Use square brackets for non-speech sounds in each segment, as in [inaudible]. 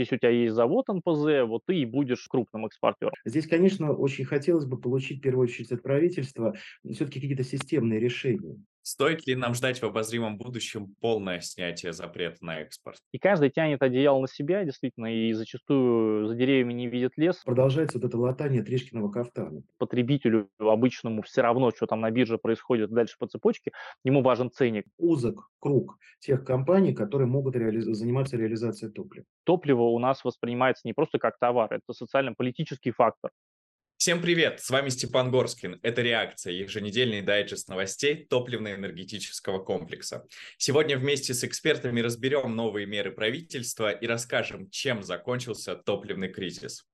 если у тебя есть завод НПЗ, вот ты и будешь крупным экспортером. Здесь, конечно, очень хотелось бы получить в первую очередь от правительства все-таки какие-то системные решения. Стоит ли нам ждать в обозримом будущем полное снятие запрета на экспорт? И каждый тянет одеяло на себя, действительно, и зачастую за деревьями не видит лес. Продолжается вот это латание Тришкиного кафтана. Потребителю обычному все равно, что там на бирже происходит дальше по цепочке, ему важен ценник. Узок круг тех компаний, которые могут реали... заниматься реализацией топлива. Топливо у нас воспринимается не просто как товар, это социально-политический фактор. Всем привет, с вами Степан Горскин. Это «Реакция», еженедельный дайджест новостей топливно-энергетического комплекса. Сегодня вместе с экспертами разберем новые меры правительства и расскажем, чем закончился топливный кризис.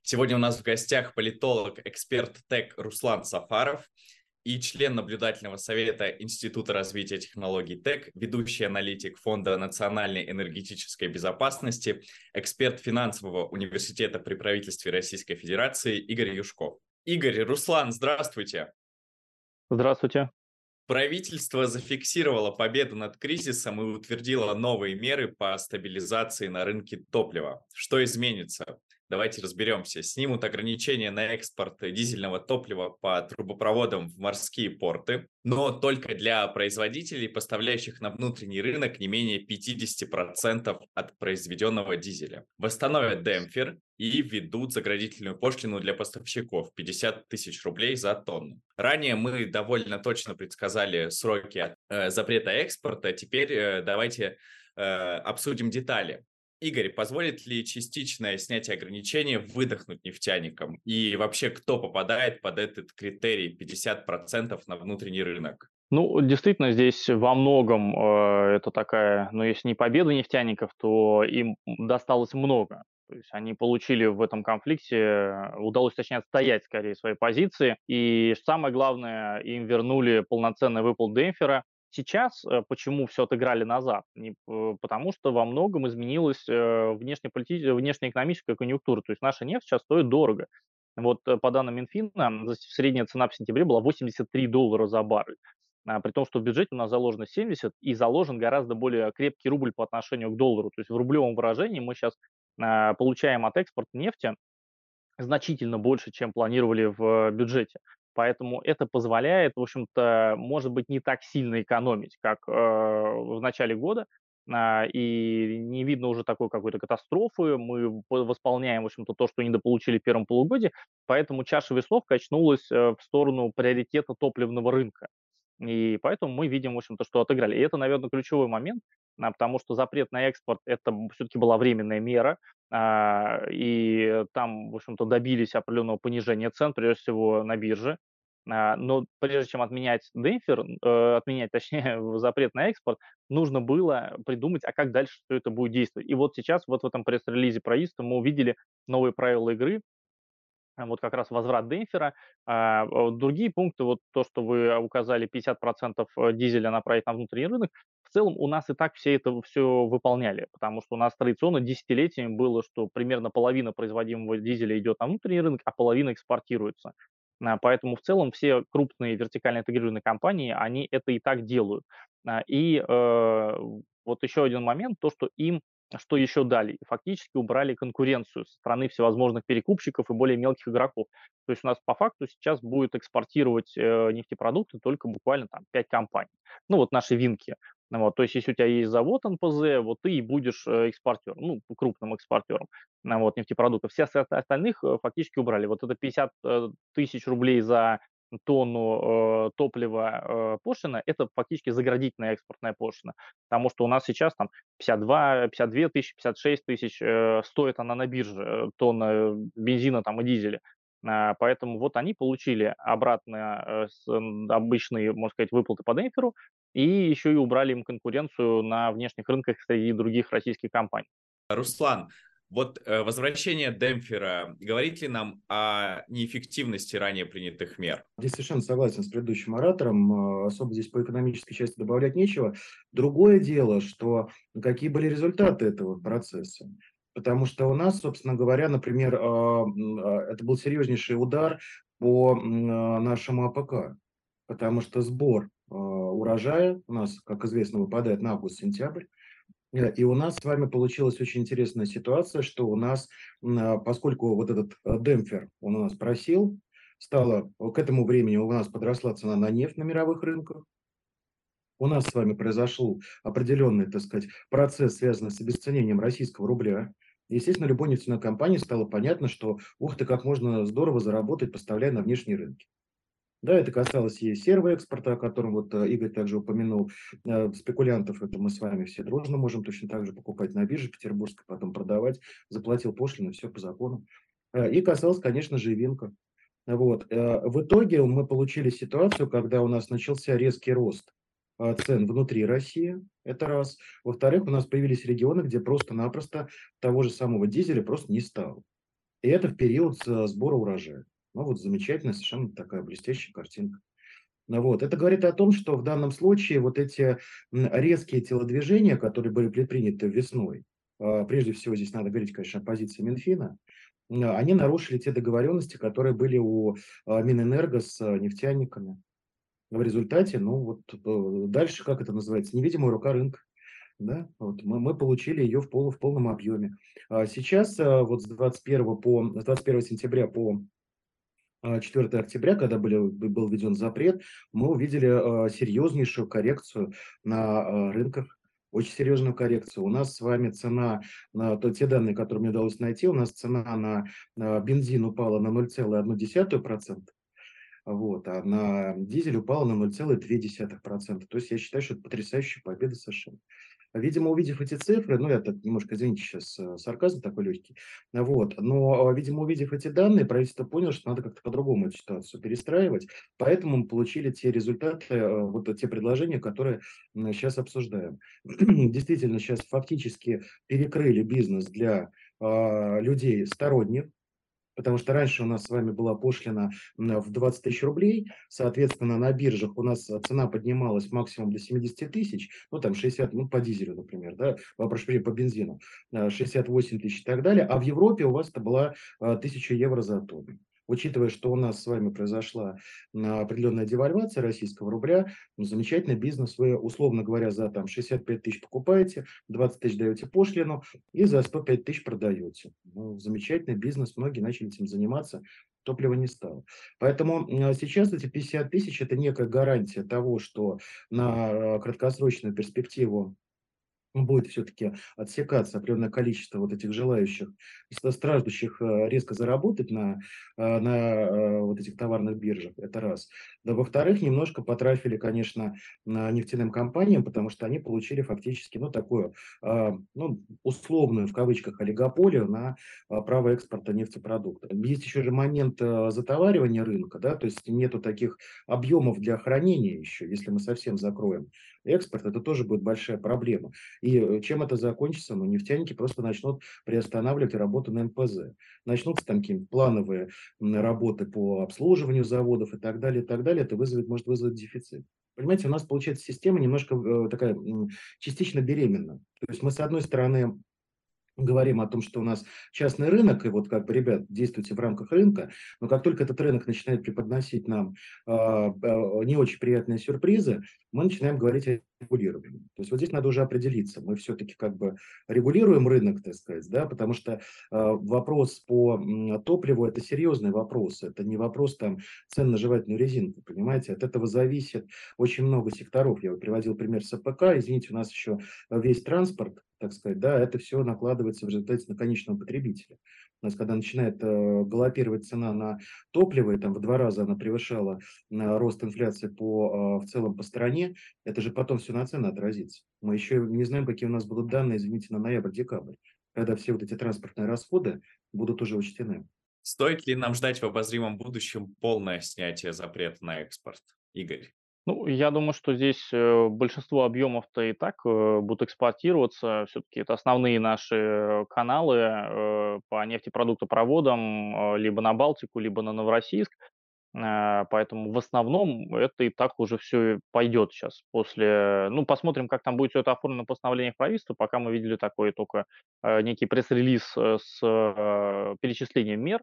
Сегодня у нас в гостях политолог, эксперт ТЭК Руслан Сафаров – и член наблюдательного совета Института развития технологий ТЭК, ведущий аналитик Фонда национальной энергетической безопасности, эксперт финансового университета при правительстве Российской Федерации Игорь Юшков. Игорь, Руслан, здравствуйте. Здравствуйте. Правительство зафиксировало победу над кризисом и утвердило новые меры по стабилизации на рынке топлива. Что изменится? Давайте разберемся. Снимут ограничения на экспорт дизельного топлива по трубопроводам в морские порты, но только для производителей, поставляющих на внутренний рынок не менее 50% от произведенного дизеля. Восстановят демпфер и введут заградительную пошлину для поставщиков 50 тысяч рублей за тонну. Ранее мы довольно точно предсказали сроки э, запрета экспорта, теперь э, давайте э, обсудим детали. Игорь, позволит ли частичное снятие ограничений выдохнуть нефтяникам? И вообще, кто попадает под этот критерий 50% на внутренний рынок? Ну, действительно, здесь во многом э, это такая, ну, если не победа нефтяников, то им досталось много. То есть они получили в этом конфликте, удалось, точнее, отстоять скорее свои позиции. И самое главное, им вернули полноценный выплат демпфера, Сейчас э, почему все отыграли назад? Не, э, потому что во многом изменилась э, внешнеполитическая, внешнеэкономическая конъюнктура. То есть наша нефть сейчас стоит дорого. Вот по данным Минфина, средняя цена в сентябре была 83 доллара за баррель. А, при том, что в бюджете у нас заложено 70 и заложен гораздо более крепкий рубль по отношению к доллару. То есть в рублевом выражении мы сейчас а, получаем от экспорта нефти значительно больше, чем планировали в бюджете. Поэтому это позволяет, в общем-то, может быть, не так сильно экономить, как э, в начале года, э, и не видно уже такой какой-то катастрофы. Мы восполняем, в общем-то, то, что недополучили в первом полугодии, поэтому чаша весов качнулась э, в сторону приоритета топливного рынка. И поэтому мы видим, в общем-то, что отыграли. И это, наверное, ключевой момент, а, потому что запрет на экспорт – это все-таки была временная мера, а, и там, в общем-то, добились определенного понижения цен, прежде всего на бирже. А, но прежде чем отменять демпфер, э, отменять, [laughs] точнее, запрет на экспорт, нужно было придумать, а как дальше все это будет действовать. И вот сейчас, вот в этом пресс-релизе правительства мы увидели новые правила игры, вот как раз возврат демпфера. А, другие пункты, вот то, что вы указали, 50% э, дизеля направить на внутренний рынок, в целом у нас и так все это все выполняли, потому что у нас традиционно десятилетиями было, что примерно половина производимого дизеля идет на внутренний рынок, а половина экспортируется. А, поэтому в целом все крупные вертикально интегрированные компании, они это и так делают. А, и э, вот еще один момент, то, что им что еще дали? Фактически убрали конкуренцию со стороны всевозможных перекупщиков и более мелких игроков. То есть у нас по факту сейчас будет экспортировать э, нефтепродукты только буквально там 5 компаний. Ну вот наши винки. Вот, то есть если у тебя есть завод НПЗ, вот ты и будешь э, экспортером, ну, крупным экспортером вот, нефтепродуктов. Все остальных э, фактически убрали. Вот это 50 э, тысяч рублей за тонну э, топлива э, пошлина, это фактически заградительная экспортная пошлина, потому что у нас сейчас там 52, 52 тысячи, 56 тысяч э, стоит она на бирже, э, тонна бензина там и дизеля. Э, поэтому вот они получили обратно э, обычные, можно сказать, выплаты по демпферу, и еще и убрали им конкуренцию на внешних рынках среди других российских компаний. Руслан, вот э, возвращение демпфера говорит ли нам о неэффективности ранее принятых мер? Здесь совершенно согласен с предыдущим оратором. Э, особо здесь по экономической части добавлять нечего. Другое дело, что какие были результаты этого процесса. Потому что у нас, собственно говоря, например, э, это был серьезнейший удар по нашему АПК. Потому что сбор урожая у нас, как известно, выпадает на август-сентябрь. Э, и у нас с вами получилась очень интересная ситуация, что у нас, а, поскольку вот этот э, демпфер, он у нас просел, стало к этому времени у нас подросла цена на нефть на мировых рынках. У нас с вами произошел определенный, так сказать, процесс, связанный с обесценением российского рубля. Естественно, любой нефтяной компании стало понятно, что ух ты, как можно здорово заработать, поставляя на внешние рынки. Да, это касалось и сервоэкспорта, о котором вот э, Игорь также упомянул. Э, спекулянтов это мы с вами все дружно можем точно так же покупать на бирже петербургской, потом продавать, заплатил пошлину, все по закону. Э, и касалось, конечно же, Винка. Вот. В итоге мы получили ситуацию, когда у нас начался резкий рост цен внутри России, это раз. Во-вторых, у нас появились регионы, где просто-напросто того же самого дизеля просто не стало. И это в период сбора урожая. Ну вот замечательная, совершенно такая блестящая картинка. Ну вот. Это говорит о том, что в данном случае вот эти резкие телодвижения, которые были предприняты весной, а, прежде всего здесь надо говорить, конечно, о позиции Минфина, они нарушили те договоренности, которые были у а, Минэнерго с нефтяниками. В результате, ну вот э, дальше, как это называется, невидимая рука рынка. Да, вот мы, мы получили ее в, пол, в полном объеме. А сейчас, вот с 21, по, с 21 сентября по 4 а, октября, когда были, был введен запрет, мы увидели а, серьезнейшую коррекцию на а, рынках, очень серьезную коррекцию. У нас с вами цена, на то, те данные, которые мне удалось найти, у нас цена на, на бензин упала на 0,1%, вот, а на дизель упала на 0,2%. То есть я считаю, что это потрясающая победа совершенно. Видимо, увидев эти цифры, ну, это немножко, извините, сейчас э, сарказм такой легкий, вот, но, а, видимо, увидев эти данные, правительство поняло, что надо как-то по-другому эту ситуацию перестраивать, поэтому мы получили те результаты, э, вот те предложения, которые сейчас обсуждаем. [clears throat] Действительно, сейчас фактически перекрыли бизнес для а, людей сторонних, потому что раньше у нас с вами была пошлина в 20 тысяч рублей, соответственно, на биржах у нас цена поднималась максимум до 70 тысяч, ну, там 60, ну, по дизелю, например, да, прошу по бензину, 68 тысяч и так далее, а в Европе у вас это была 1000 евро за тонну учитывая, что у нас с вами произошла определенная девальвация российского рубля, ну, замечательный бизнес, вы, условно говоря, за там 65 тысяч покупаете, 20 тысяч даете пошлину и за 105 тысяч продаете. Ну, замечательный бизнес, многие начали этим заниматься, топлива не стало. Поэтому сейчас эти 50 тысяч – это некая гарантия того, что на краткосрочную перспективу будет все-таки отсекаться определенное количество вот этих желающих, страждущих э, резко заработать на, э, на э, вот этих товарных биржах, это раз. Да, во-вторых, немножко потрафили, конечно, на нефтяным компаниям, потому что они получили фактически, ну, такую, ну, условную, в кавычках, олигополию на право экспорта нефтепродуктов. Есть еще же момент затоваривания рынка, да, то есть нету таких объемов для хранения еще, если мы совсем закроем экспорт, это тоже будет большая проблема. И э, чем это закончится? Ну, нефтяники просто начнут приостанавливать работу на НПЗ. Начнутся там какие-нибудь плановые работы по обслуживанию заводов и так далее, и так далее. Это вызовет, может вызвать дефицит. Понимаете, у нас получается система немножко э, такая частично беременна. То есть мы, с одной стороны, говорим о том, что у нас частный рынок, и вот как бы, ребят, действуйте в рамках рынка, но как только этот рынок начинает преподносить нам э, не очень приятные сюрпризы, мы начинаем говорить о регулировании. То есть вот здесь надо уже определиться. Мы все-таки как бы регулируем рынок, так сказать, да, потому что э, вопрос по топливу – это серьезный вопрос. Это не вопрос там цен на жевательную резинку, понимаете? От этого зависит очень много секторов. Я приводил пример с АПК. Извините, у нас еще весь транспорт, так сказать, да, это все накладывается в результате на конечного потребителя. У нас, когда начинает э, галопировать цена на топливо, и там в два раза она превышала э, рост инфляции по, э, в целом по стране, это же потом все на цены отразится. Мы еще не знаем, какие у нас будут данные, извините, на ноябрь-декабрь, когда все вот эти транспортные расходы будут уже учтены. Стоит ли нам ждать в обозримом будущем полное снятие запрета на экспорт, Игорь? Ну, я думаю, что здесь э, большинство объемов-то и так э, будут эксплуатироваться. Все-таки это основные наши каналы э, по нефтепродуктопроводам, э, либо на Балтику, либо на Новороссийск. Поэтому в основном это и так уже все пойдет сейчас. После, ну, посмотрим, как там будет все это оформлено постановлением правительства. Пока мы видели такой только некий пресс-релиз с перечислением мер,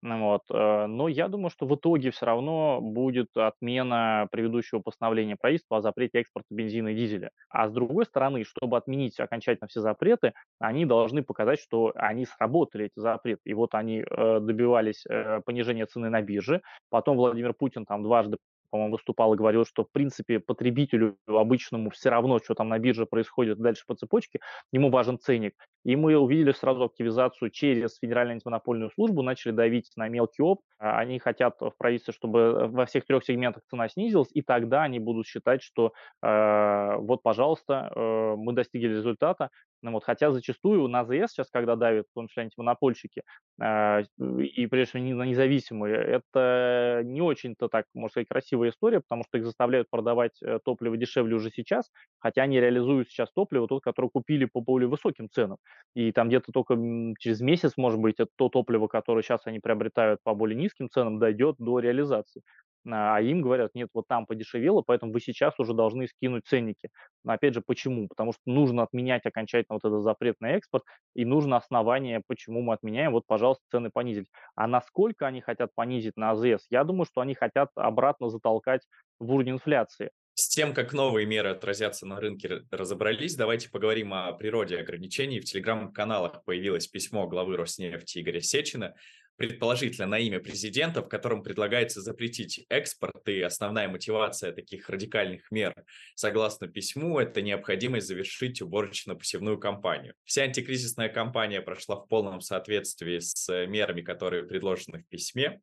Ну вот, э, но я думаю, что в итоге все равно будет отмена предыдущего постановления правительства о запрете экспорта бензина и дизеля. А с другой стороны, чтобы отменить окончательно все запреты, они должны показать, что они сработали, эти запреты. И вот они э, добивались э, понижения цены на бирже, потом Владимир Путин там дважды по-моему, выступал и говорил, что, в принципе, потребителю обычному все равно, что там на бирже происходит дальше по цепочке, ему важен ценник. И мы увидели сразу активизацию через Федеральную антимонопольную службу, начали давить на мелкий опт. А они хотят в правительстве, чтобы во всех трех сегментах цена снизилась, и тогда они будут считать, что э, вот, пожалуйста, э, мы достигли результата. Ну, вот, хотя зачастую на АЗС сейчас, когда давят, в том числе антимонопольщики, э, и прежде всего на независимые, это не очень-то так, можно сказать, красивая история, потому что их заставляют продавать э, топливо дешевле уже сейчас, хотя они реализуют сейчас топливо, тот, которое купили по более высоким ценам. И там где-то только через месяц, может быть, это то топливо, которое сейчас они приобретают по более низким ценам, дойдет до реализации. А им говорят, нет, вот там подешевело, поэтому вы сейчас уже должны скинуть ценники. Но опять же, почему? Потому что нужно отменять окончательно вот этот запрет на экспорт, и нужно основание, почему мы отменяем, вот, пожалуйста, цены понизить. А насколько они хотят понизить на АЗС? Я думаю, что они хотят обратно затолкать в уровень инфляции. С тем, как новые меры отразятся на рынке, разобрались. Давайте поговорим о природе ограничений. В телеграм-каналах появилось письмо главы Роснефти Игоря Сечина, предположительно на имя президента, в котором предлагается запретить экспорт, и основная мотивация таких радикальных мер, согласно письму, это необходимость завершить уборочно-посевную кампанию. Вся антикризисная кампания прошла в полном соответствии с мерами, которые предложены в письме,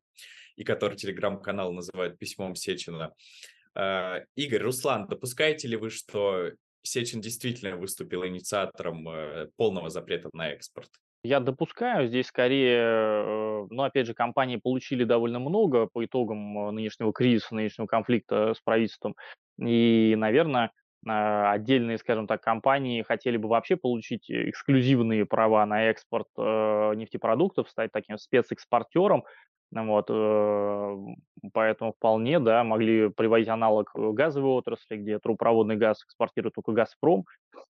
и которые телеграм-канал называют письмом Сечина. Э, Игорь, Руслан, допускаете ли вы, что Сечин действительно выступил инициатором э, полного запрета на экспорт? Я допускаю, здесь скорее, ну, опять же, компании получили довольно много по итогам нынешнего кризиса, нынешнего конфликта с правительством. И, наверное, отдельные, скажем так, компании хотели бы вообще получить эксклюзивные права на экспорт нефтепродуктов, стать таким спецэкспортером, вот, э, поэтому вполне, да, могли приводить аналог э, газовой отрасли, где трубопроводный газ экспортирует только «Газпром»,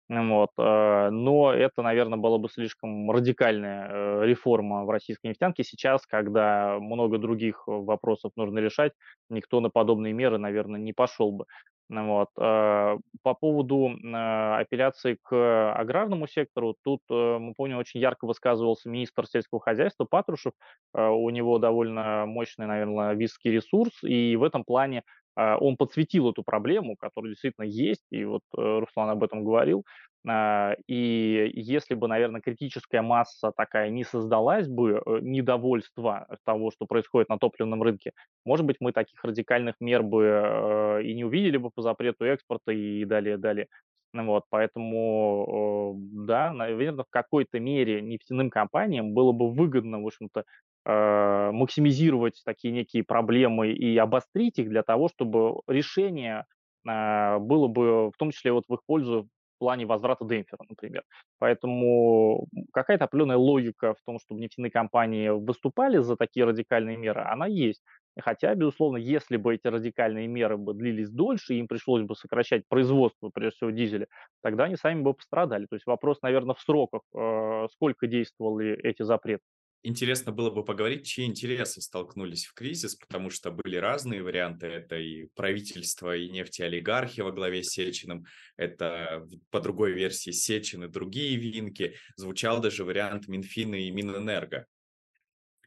вот, э, но это, наверное, была бы слишком радикальная реформа в российской нефтянке. Сейчас, когда много других вопросов нужно решать, никто на подобные меры, наверное, не пошел бы. Вот. По поводу апелляции к аграрному сектору, тут, мы помним, очень ярко высказывался министр сельского хозяйства Патрушев. У него довольно мощный, наверное, виски ресурс, и в этом плане он подсветил эту проблему, которая действительно есть, и вот Руслан об этом говорил. А, и если бы, наверное, критическая масса такая не создалась бы, э, недовольство того, что происходит на топливном рынке, может быть, мы таких радикальных мер бы э, и не увидели бы по запрету экспорта и далее, далее. Ну вот, поэтому, да, наверное, в какой-то мере нефтяным компаниям было бы выгодно, в общем-то, э, максимизировать такие некие проблемы и обострить их для того, чтобы решение а, было бы в том числе вот в их пользу плане возврата демпфера, например. Поэтому какая-то определенная логика в том, чтобы нефтяные компании выступали за такие радикальные меры, она есть. Хотя, безусловно, если бы эти радикальные меры бы длились дольше, им пришлось бы сокращать производство, прежде всего, дизеля, тогда они сами бы пострадали. То есть вопрос, наверное, в сроках, э, сколько действовали эти запреты. Интересно было бы поговорить, чьи интересы столкнулись в кризис, потому что были разные варианты. Это и правительство, и нефтеолигархи во главе с Сечиным, это по другой версии Сечин и другие винки. Звучал даже вариант Минфина и Минэнерго.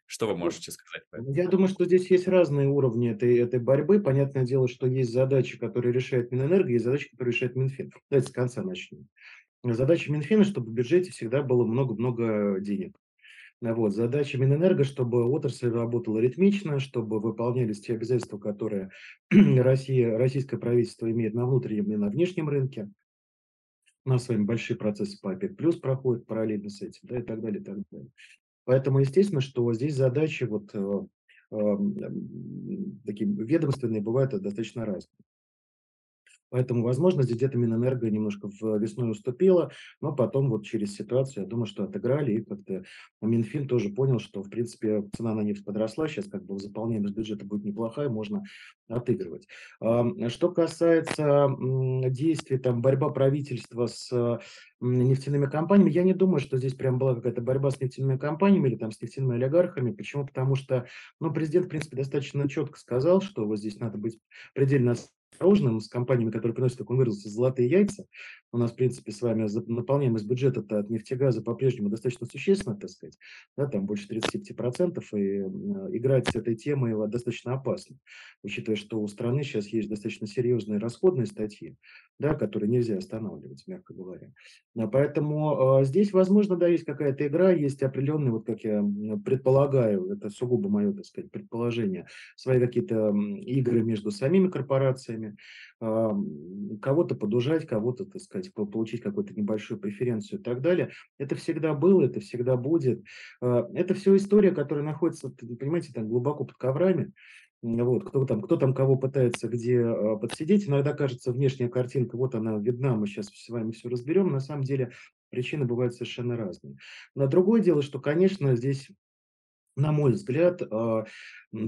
Что вы ну, можете сказать? Я думаю, что здесь есть разные уровни этой, этой борьбы. Понятное дело, что есть задачи, которые решает Минэнерго, и задачи, которые решает Минфин. Давайте с конца начнем. Задача Минфина, чтобы в бюджете всегда было много-много денег. Вот. Задача Минэнерго, чтобы отрасль работала ритмично, чтобы выполнялись те обязательства, которые [clears throat] Россия, российское правительство имеет на внутреннем и на внешнем рынке. У нас с вами большие процессы по ОПЕК плюс проходят параллельно с этим, да, и так далее, и так далее. Поэтому, естественно, что здесь задачи вот э, э, такие ведомственные бывают достаточно разные. Поэтому, возможно, здесь где-то Минэнерго немножко в весной уступила, но потом вот через ситуацию, я думаю, что отыграли, и как-то Минфин тоже понял, что, в принципе, цена на нефть подросла, сейчас как бы заполняемость бюджета будет неплохая, можно отыгрывать. Что касается действий, там, борьба правительства с нефтяными компаниями, я не думаю, что здесь прям была какая-то борьба с нефтяными компаниями или там с нефтяными олигархами. Почему? Потому что, ну, президент, в принципе, достаточно четко сказал, что вот здесь надо быть предельно осторожным с компаниями, которые приносят, как он выразился, золотые яйца. У нас, в принципе, с вами наполняемость бюджета от нефтегаза по-прежнему достаточно существенно, так сказать, да, там больше 35%, и играть с этой темой достаточно опасно, учитывая, что у страны сейчас есть достаточно серьезные расходные статьи, да, которые нельзя останавливать, мягко говоря. А поэтому э, здесь, возможно, да, есть какая-то игра, есть определенные, вот как я предполагаю, это сугубо мое, так сказать, предположение, свои какие-то игры между самими корпорациями, э, кого-то подужать, кого-то, так сказать, получить какую-то небольшую преференцию и так далее. Это всегда было, это всегда будет. Э, это все история, которая находится, понимаете, там глубоко под коврами, вот, кто там, кто там кого пытается где э, подсидеть. Иногда кажется внешняя картинка, вот она видна, мы сейчас с вами все разберем. На самом деле причины бывают совершенно разные. Но другое дело, что, конечно, здесь на мой взгляд, а,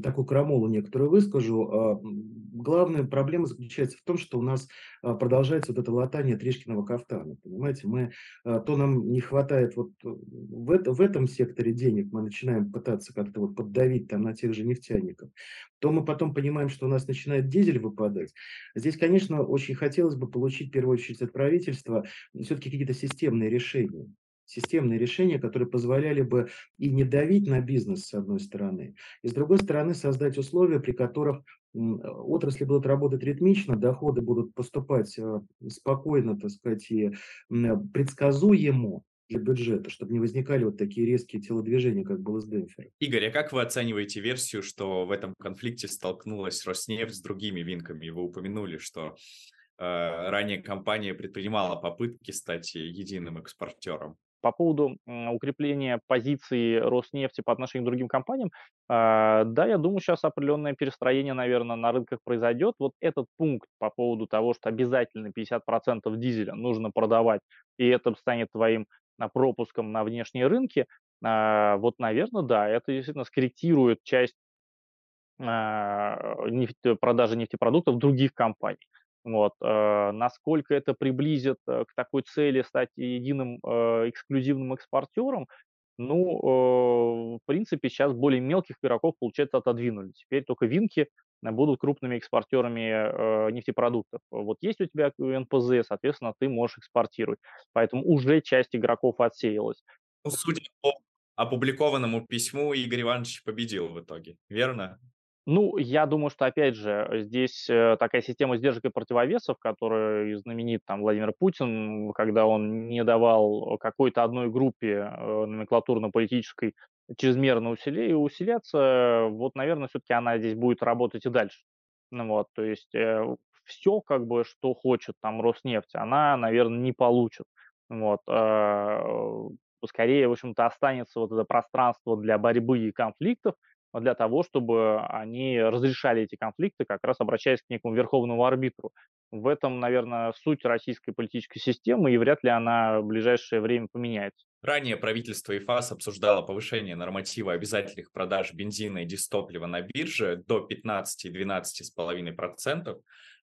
такую крамолу некоторую выскажу, а, главная проблема заключается в том, что у нас а, продолжается вот это латание Тришкиного кафтана. Понимаете, мы, то нам не хватает вот в, это, в этом секторе денег, мы начинаем пытаться как-то вот поддавить там на тех же нефтяников, то мы потом понимаем, что у нас начинает дизель выпадать. Здесь, конечно, очень хотелось бы получить в первую очередь от правительства все-таки какие-то системные решения системные решения, которые позволяли бы и не давить на бизнес, с одной стороны, и с другой стороны создать условия, при которых отрасли будут работать ритмично, доходы будут поступать э, спокойно, так сказать, и предсказуемо для бюджета, чтобы не возникали вот такие резкие телодвижения, как было с Демпфером. Игорь, а как вы оцениваете версию, что в этом конфликте столкнулась Роснефть с другими винками? Вы упомянули, что э, ранее компания предпринимала попытки стать единым экспортером. По поводу укрепления позиции Роснефти по отношению к другим компаниям, а, да, я думаю, сейчас определенное перестроение, наверное, на рынках произойдет. Вот этот пункт по поводу того, что обязательно 50% дизеля нужно продавать, и это станет твоим а, пропуском на внешние рынки, а, вот, наверное, да, это действительно скорректирует часть продажи нефтепродуктов других компаний. Вот, э, насколько это приблизит э, к такой цели стать единым э, эксклюзивным экспортером, ну, в принципе, сейчас более мелких игроков, получается, отодвинули. Теперь только винки будут крупными экспортерами нефтепродуктов. Вот есть у тебя НПЗ, соответственно, ты можешь экспортировать. Поэтому уже часть игроков отсеялась. Ну, судя по опубликованному письму, Игорь Иванович победил в итоге, верно? Ну, я думаю, что, опять же, здесь э, такая система сдержек и противовесов, которая знаменит там Владимир Путин, когда он не давал какой-то одной группе э, номенклатурно-политической чрезмерно усилия, усиляться, вот, наверное, все-таки она здесь будет работать и дальше. Ну, вот, то есть э, все, как бы, что хочет там Роснефть, она, наверное, не получит. Вот, э, скорее, в общем-то, останется вот это пространство для борьбы и конфликтов, для того, чтобы они разрешали эти конфликты, как раз обращаясь к некому верховному арбитру. В этом, наверное, суть российской политической системы, и вряд ли она в ближайшее время поменяется. Ранее правительство ИФАС обсуждало повышение норматива обязательных продаж бензина и дистоплива на бирже до 15-12,5%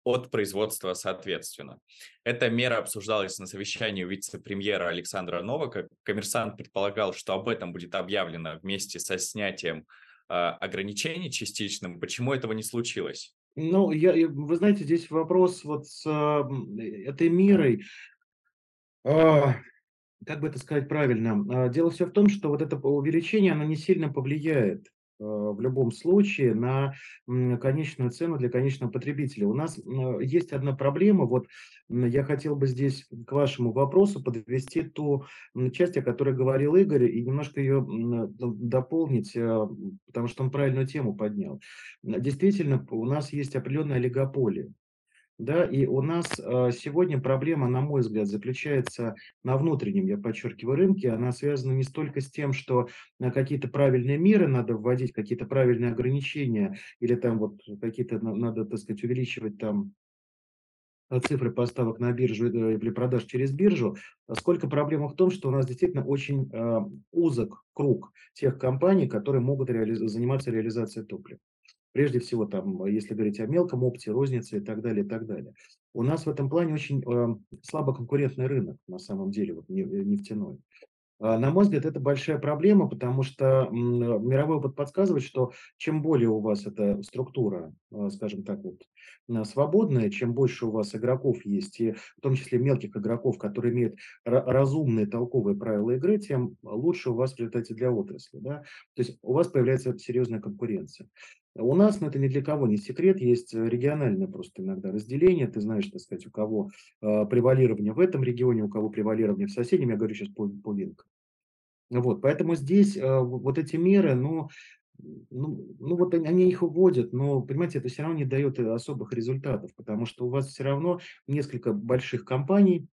от производства соответственно. Эта мера обсуждалась на совещании у вице-премьера Александра Новака. Коммерсант предполагал, что об этом будет объявлено вместе со снятием ограничений частичным. Почему этого не случилось? Ну, я, вы знаете, здесь вопрос вот с этой мерой. А, как бы это сказать правильно? А, дело все в том, что вот это увеличение, оно не сильно повлияет Э, в любом случае на конечную цену для конечного потребителя. У нас есть одна проблема, вот я хотел бы здесь к вашему вопросу подвести ту часть, о которой говорил Игорь, и немножко ее дополнить, э, потому что он правильную тему поднял. Действительно, у нас есть определенная олигополия. Да, и у нас э, сегодня проблема, на мой взгляд, заключается на внутреннем, я подчеркиваю, рынке. Она связана не столько с тем, что на какие-то правильные меры надо вводить, какие-то правильные ограничения, или там вот какие-то надо, так сказать, увеличивать там э, цифры поставок на биржу э, или продаж через биржу, сколько проблема в том, что у нас действительно очень э, узок круг тех компаний, которые могут реали заниматься реализацией топлива. Прежде всего, там, если говорить о мелком опте, рознице и так далее, и так далее. У нас в этом плане очень э, слабо конкурентный рынок, на самом деле, вот, нефтяной. А, на мой взгляд, это большая проблема, потому что мировой опыт подсказывает, что чем более у вас эта структура, а, скажем так, вот, свободная, чем больше у вас игроков есть, и в том числе мелких игроков, которые имеют разумные, толковые правила игры, тем лучше у вас в результате для отрасли. Да? То есть у вас появляется серьезная конкуренция. У нас, ну это ни для кого не секрет, есть региональное просто иногда разделение. Ты знаешь, так сказать, у кого э, превалирование в этом регионе, у кого превалирование в соседнем. Я говорю сейчас по, по Винкам. Вот, поэтому здесь э, вот эти меры, ну, ну, ну вот они, они их вводят, но, понимаете, это все равно не дает особых результатов, потому что у вас все равно несколько больших компаний,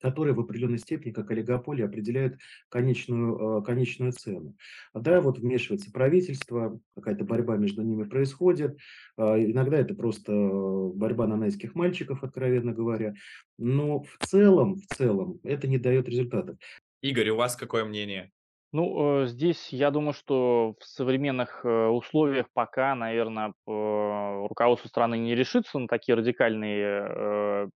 которые в определенной степени, как олигополия, определяют конечную, э, конечную цену. Да, вот вмешивается правительство, какая-то борьба между ними происходит. А, иногда это просто борьба нанайских мальчиков, откровенно говоря. Но в целом, в целом, это не дает результатов. Игорь, у вас какое мнение? Ну, э, здесь я думаю, что в современных э, условиях пока, наверное, руководство страны не решится на такие радикальные э,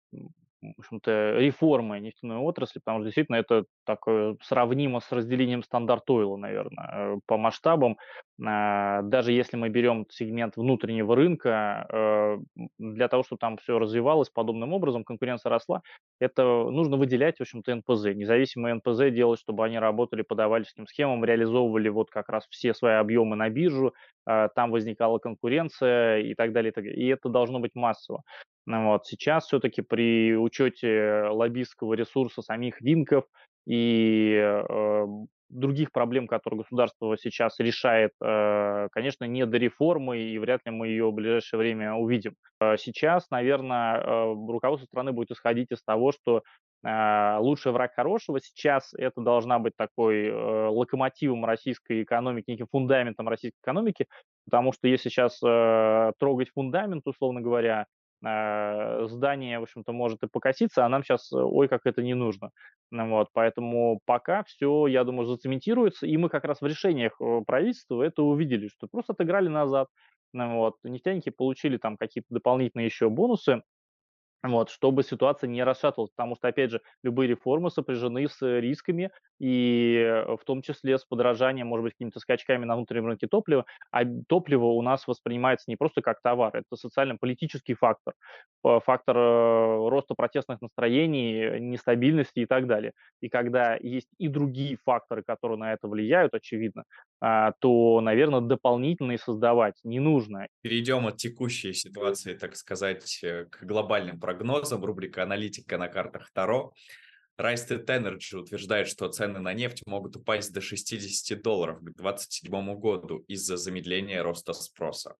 в общем-то, реформы нефтяной отрасли, потому что действительно это такое сравнимо с разделением стандарт ойла, наверное, по масштабам. А, даже если мы берем сегмент внутреннего рынка, э, для того, чтобы там все развивалось подобным образом, конкуренция росла, это нужно выделять, в общем-то, НПЗ. Независимые НПЗ делать, чтобы они работали по давальческим схемам, реализовывали вот как раз все свои объемы на биржу, а, там возникала конкуренция и так далее. И, так далее. и это должно быть массово. Ну вот. Сейчас все-таки при учете лоббистского ресурса самих Винков и э, других проблем, которые государство сейчас решает, э, конечно, не до реформы, и вряд ли мы ее в ближайшее время увидим. Э, сейчас, наверное, э, руководство страны будет исходить из того, что э, лучший враг хорошего. Сейчас это должна быть такой э, локомотивом российской экономики, неким фундаментом российской экономики, потому что если сейчас трогать фундамент, условно говоря, здание, в общем-то, может и покоситься, а нам сейчас, э, ой, как это не нужно. Ну вот, поэтому пока все, я думаю, зацементируется, и мы как раз в решениях э, правительства это увидели, что просто отыграли назад. Ну вот, нефтяники получили там какие-то дополнительные еще бонусы, вот, чтобы ситуация не расшатывалась, потому что, опять же, любые реформы сопряжены с рисками, и э, в том числе с подорожанием, может быть, какими-то скачками на внутреннем рынке топлива. А топливо у нас воспринимается не просто как товар, это социально-политический фактор, фактор э, роста протестных настроений, нестабильности и так далее. И когда есть и другие факторы, которые на это влияют, очевидно, а, то, наверное, дополнительные создавать не нужно. Перейдем от текущей ситуации, так сказать, э, к глобальным прогнозам, рубрика «Аналитика на картах Таро». Rysted Energy утверждает, что цены на нефть могут упасть до 60 долларов к 2027 году из-за замедления роста спроса.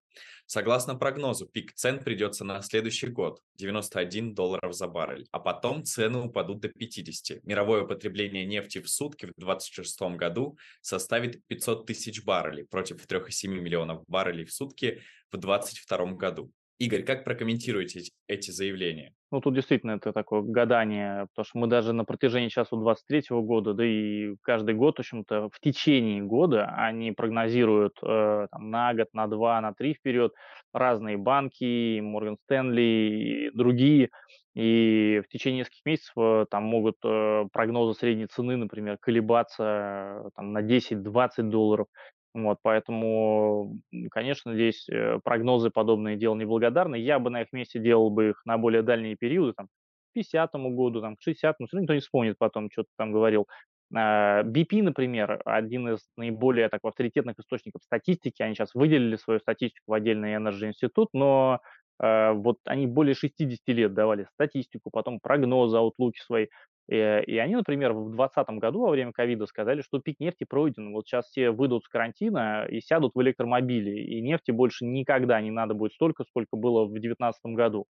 Согласно прогнозу, пик цен придется на следующий год – 91 долларов за баррель, а потом цены упадут до 50. Мировое потребление нефти в сутки в 2026 году составит 500 тысяч баррелей против 3,7 миллионов баррелей в сутки в 2022 году. Игорь, как прокомментируете эти заявления? Ну, тут действительно это такое гадание, потому что мы даже на протяжении сейчас у 23 года, да и каждый год, в общем-то, в течение года они прогнозируют э, там, на год, на два, на три вперед разные банки, Морган Стэнли и другие. И в течение нескольких месяцев э, там могут э, прогнозы средней цены, например, колебаться э, там, на 10-20 долларов. Вот, поэтому, конечно, здесь э, прогнозы подобные дело неблагодарные. Я бы на их месте делал бы их на более дальние периоды, там, к 50 году, там, к 60 но все равно никто не вспомнит потом, что ты там говорил. BP, а, например, один из наиболее так, авторитетных источников статистики, они сейчас выделили свою статистику в отдельный Energy институт, но э, вот они более 60 лет давали статистику, потом прогнозы, аутлуки свои. Э, и они, например, в 2020 году во время ковида сказали, что пик нефти пройден. Вот сейчас все выйдут с карантина и сядут в электромобили, и нефти больше никогда не надо будет столько, сколько было в 2019 году.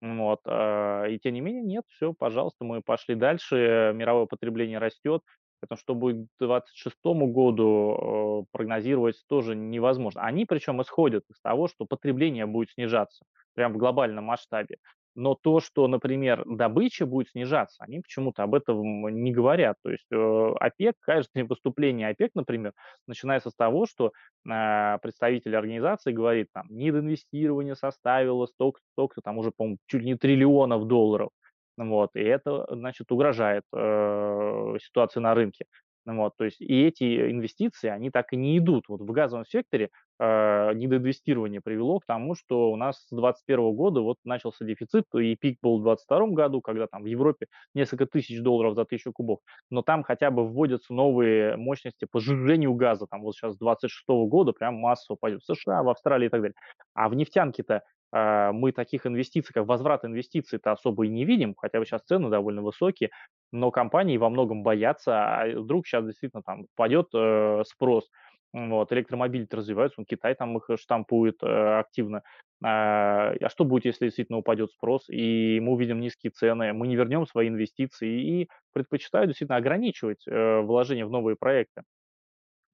Вот. А, и тем не менее, нет, все, пожалуйста, мы пошли дальше, мировое потребление растет, потому что будет к 2026 году э, прогнозировать тоже невозможно. Они причем исходят из того, что потребление будет снижаться, прямо в глобальном масштабе. Но то, что, например, добыча будет снижаться, они почему-то об этом не говорят. То есть э, ОПЕК, каждое выступление ОПЕК, например, начинается с того, что э, представитель организации говорит, там, недоинвестирование составило столько-то, столько там уже, по-моему, чуть не триллионов долларов. Вот, и это, значит, угрожает э, ситуации на рынке. Вот, то есть и эти инвестиции, они так и не идут. Вот в газовом секторе э, недоинвестирование привело к тому, что у нас с 2021 года вот начался дефицит, и пик был в 2022 году, когда там в Европе несколько тысяч долларов за тысячу кубов, но там хотя бы вводятся новые мощности по сжижению газа, там вот сейчас с 2026 года прям массово пойдет в США, в Австралии и так далее. А в нефтянке-то мы таких инвестиций, как возврат инвестиций-то особо и не видим, хотя бы сейчас цены довольно высокие, но компании во многом боятся, а вдруг сейчас действительно там пойдет э, спрос, вот, электромобили развиваются, Китай там их штампует э, активно. А, а что будет, если действительно упадет спрос, и мы увидим низкие цены, мы не вернем свои инвестиции и предпочитают действительно ограничивать э, вложения в новые проекты.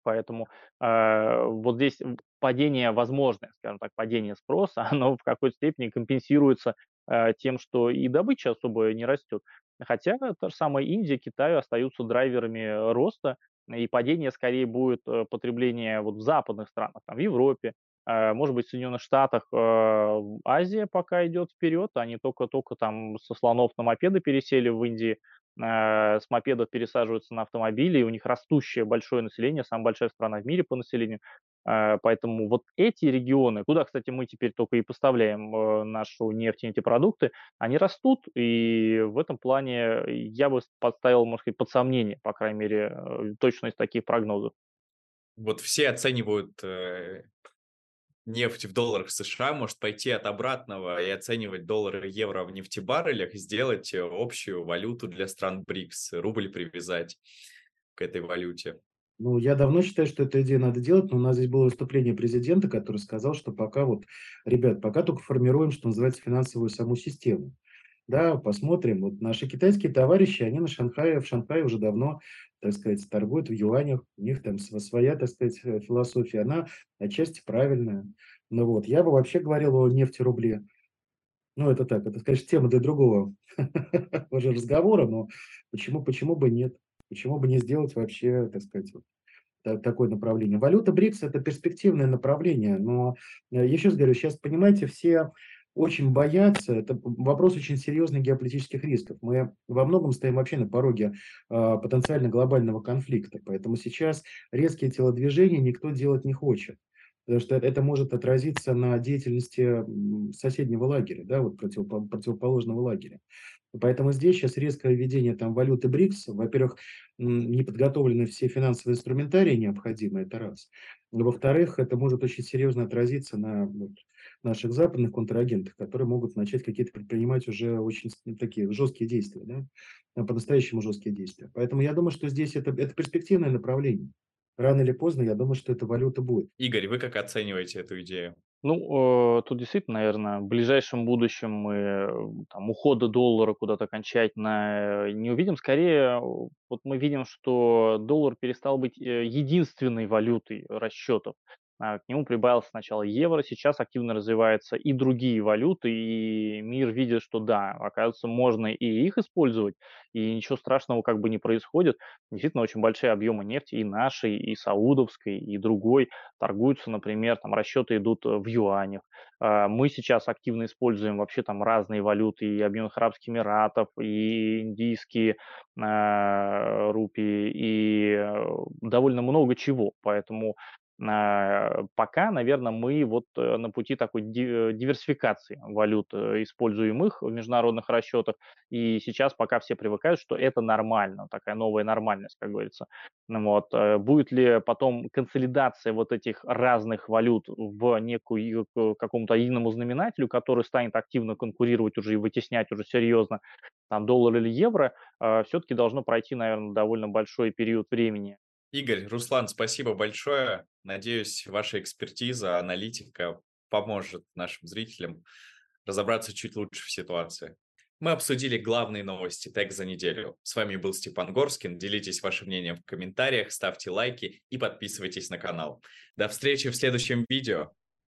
Поэтому э, вот здесь падение возможное, скажем так, падение спроса, [laughs] оно в какой-то степени компенсируется э, тем, что и добыча особо не растет. Хотя та же самая Индия, Китай остаются драйверами роста, и падение скорее будет э, потребление вот в западных странах, там, в Европе, э, может быть, в Соединенных Штатах, э, Азия пока идет вперед, они только-только там со слонов на мопеды пересели в Индии, с мопедов пересаживаются на автомобили, и у них растущее большое население, самая большая страна в мире по населению, поэтому вот эти регионы, куда, кстати, мы теперь только и поставляем нашу нефть и эти продукты, они растут, и в этом плане я бы поставил, можно сказать, под сомнение, по крайней мере, точность таких прогнозов. Вот все оценивают э, нефть в долларах США, может пойти от обратного и оценивать доллары и евро в нефтебаррелях, сделать э, общую валюту для стран БРИКС, рубль привязать к этой валюте. Ну, я давно считаю, что эту идею надо делать, но у нас здесь было выступление президента, который сказал, что пока вот, ребят, пока только формируем, что называется, финансовую саму систему. Да, посмотрим. Вот наши китайские товарищи, они на Шанхае, в Шанхае уже давно, так сказать, торгуют в юанях. У них там своя, так сказать, э, философия. Она отчасти правильная. Ну вот, я бы вообще говорил о нефти рубле. Ну, это так, это, конечно, тема для другого [laughs] уже разговора, но почему, почему бы нет? Почему бы не сделать вообще, так сказать, вот, такое направление. Валюта БРИКС – это перспективное направление, но, э, еще раз говорю, сейчас, понимаете, все очень боятся, это вопрос очень серьезных геополитических рисков. Мы во многом стоим вообще на пороге э, потенциально глобального конфликта, поэтому сейчас резкие телодвижения никто делать не хочет, потому что это может отразиться на деятельности соседнего лагеря, да, вот противоположного лагеря. Поэтому здесь сейчас резкое введение там валюты БРИКС, во-первых, не подготовлены все финансовые инструментарии необходимые, это раз. Во-вторых, это может очень серьезно отразиться на наших западных контрагентах, которые могут начать какие-то предпринимать уже очень такие жесткие действия, да, по-настоящему жесткие действия. Поэтому я думаю, что здесь это, это перспективное направление. Рано или поздно, я думаю, что эта валюта будет. Игорь, вы как оцениваете эту идею? Ну, э, тут действительно, наверное, в ближайшем будущем мы э, там, ухода доллара куда-то окончательно э, не увидим. Скорее, вот мы видим, что доллар перестал быть единственной валютой расчетов. А, к нему прибавился сначала евро, сейчас активно развиваются и другие валюты, и мир видит, что да, оказывается, можно и их использовать, и ничего страшного как бы не происходит. Действительно, очень большие объемы нефти и нашей, и саудовской, и другой торгуются, например, там расчеты идут в юанях. А, мы сейчас активно используем вообще там разные валюты, и Объединенных Арабских Эмиратов, и индийские э, рупии, и э, довольно много чего. Поэтому а, пока, наверное, мы вот э, на пути такой диверсификации валют, э, используемых в международных расчетах. И сейчас пока все привыкают, что это нормально, такая новая нормальность, как говорится. Ну вот. Э, будет ли потом консолидация вот этих разных валют в некую какому-то единому знаменателю, который станет активно конкурировать уже и вытеснять уже серьезно там доллар или евро, все-таки должно пройти, наверное, довольно большой период времени. Игорь, Руслан, спасибо большое. Надеюсь, ваша экспертиза, аналитика поможет нашим зрителям разобраться чуть лучше в ситуации. Мы обсудили главные новости ТЭК за неделю. С вами был Степан Горскин. Делитесь вашим мнением в комментариях, ставьте лайки и подписывайтесь на канал. До встречи в следующем видео.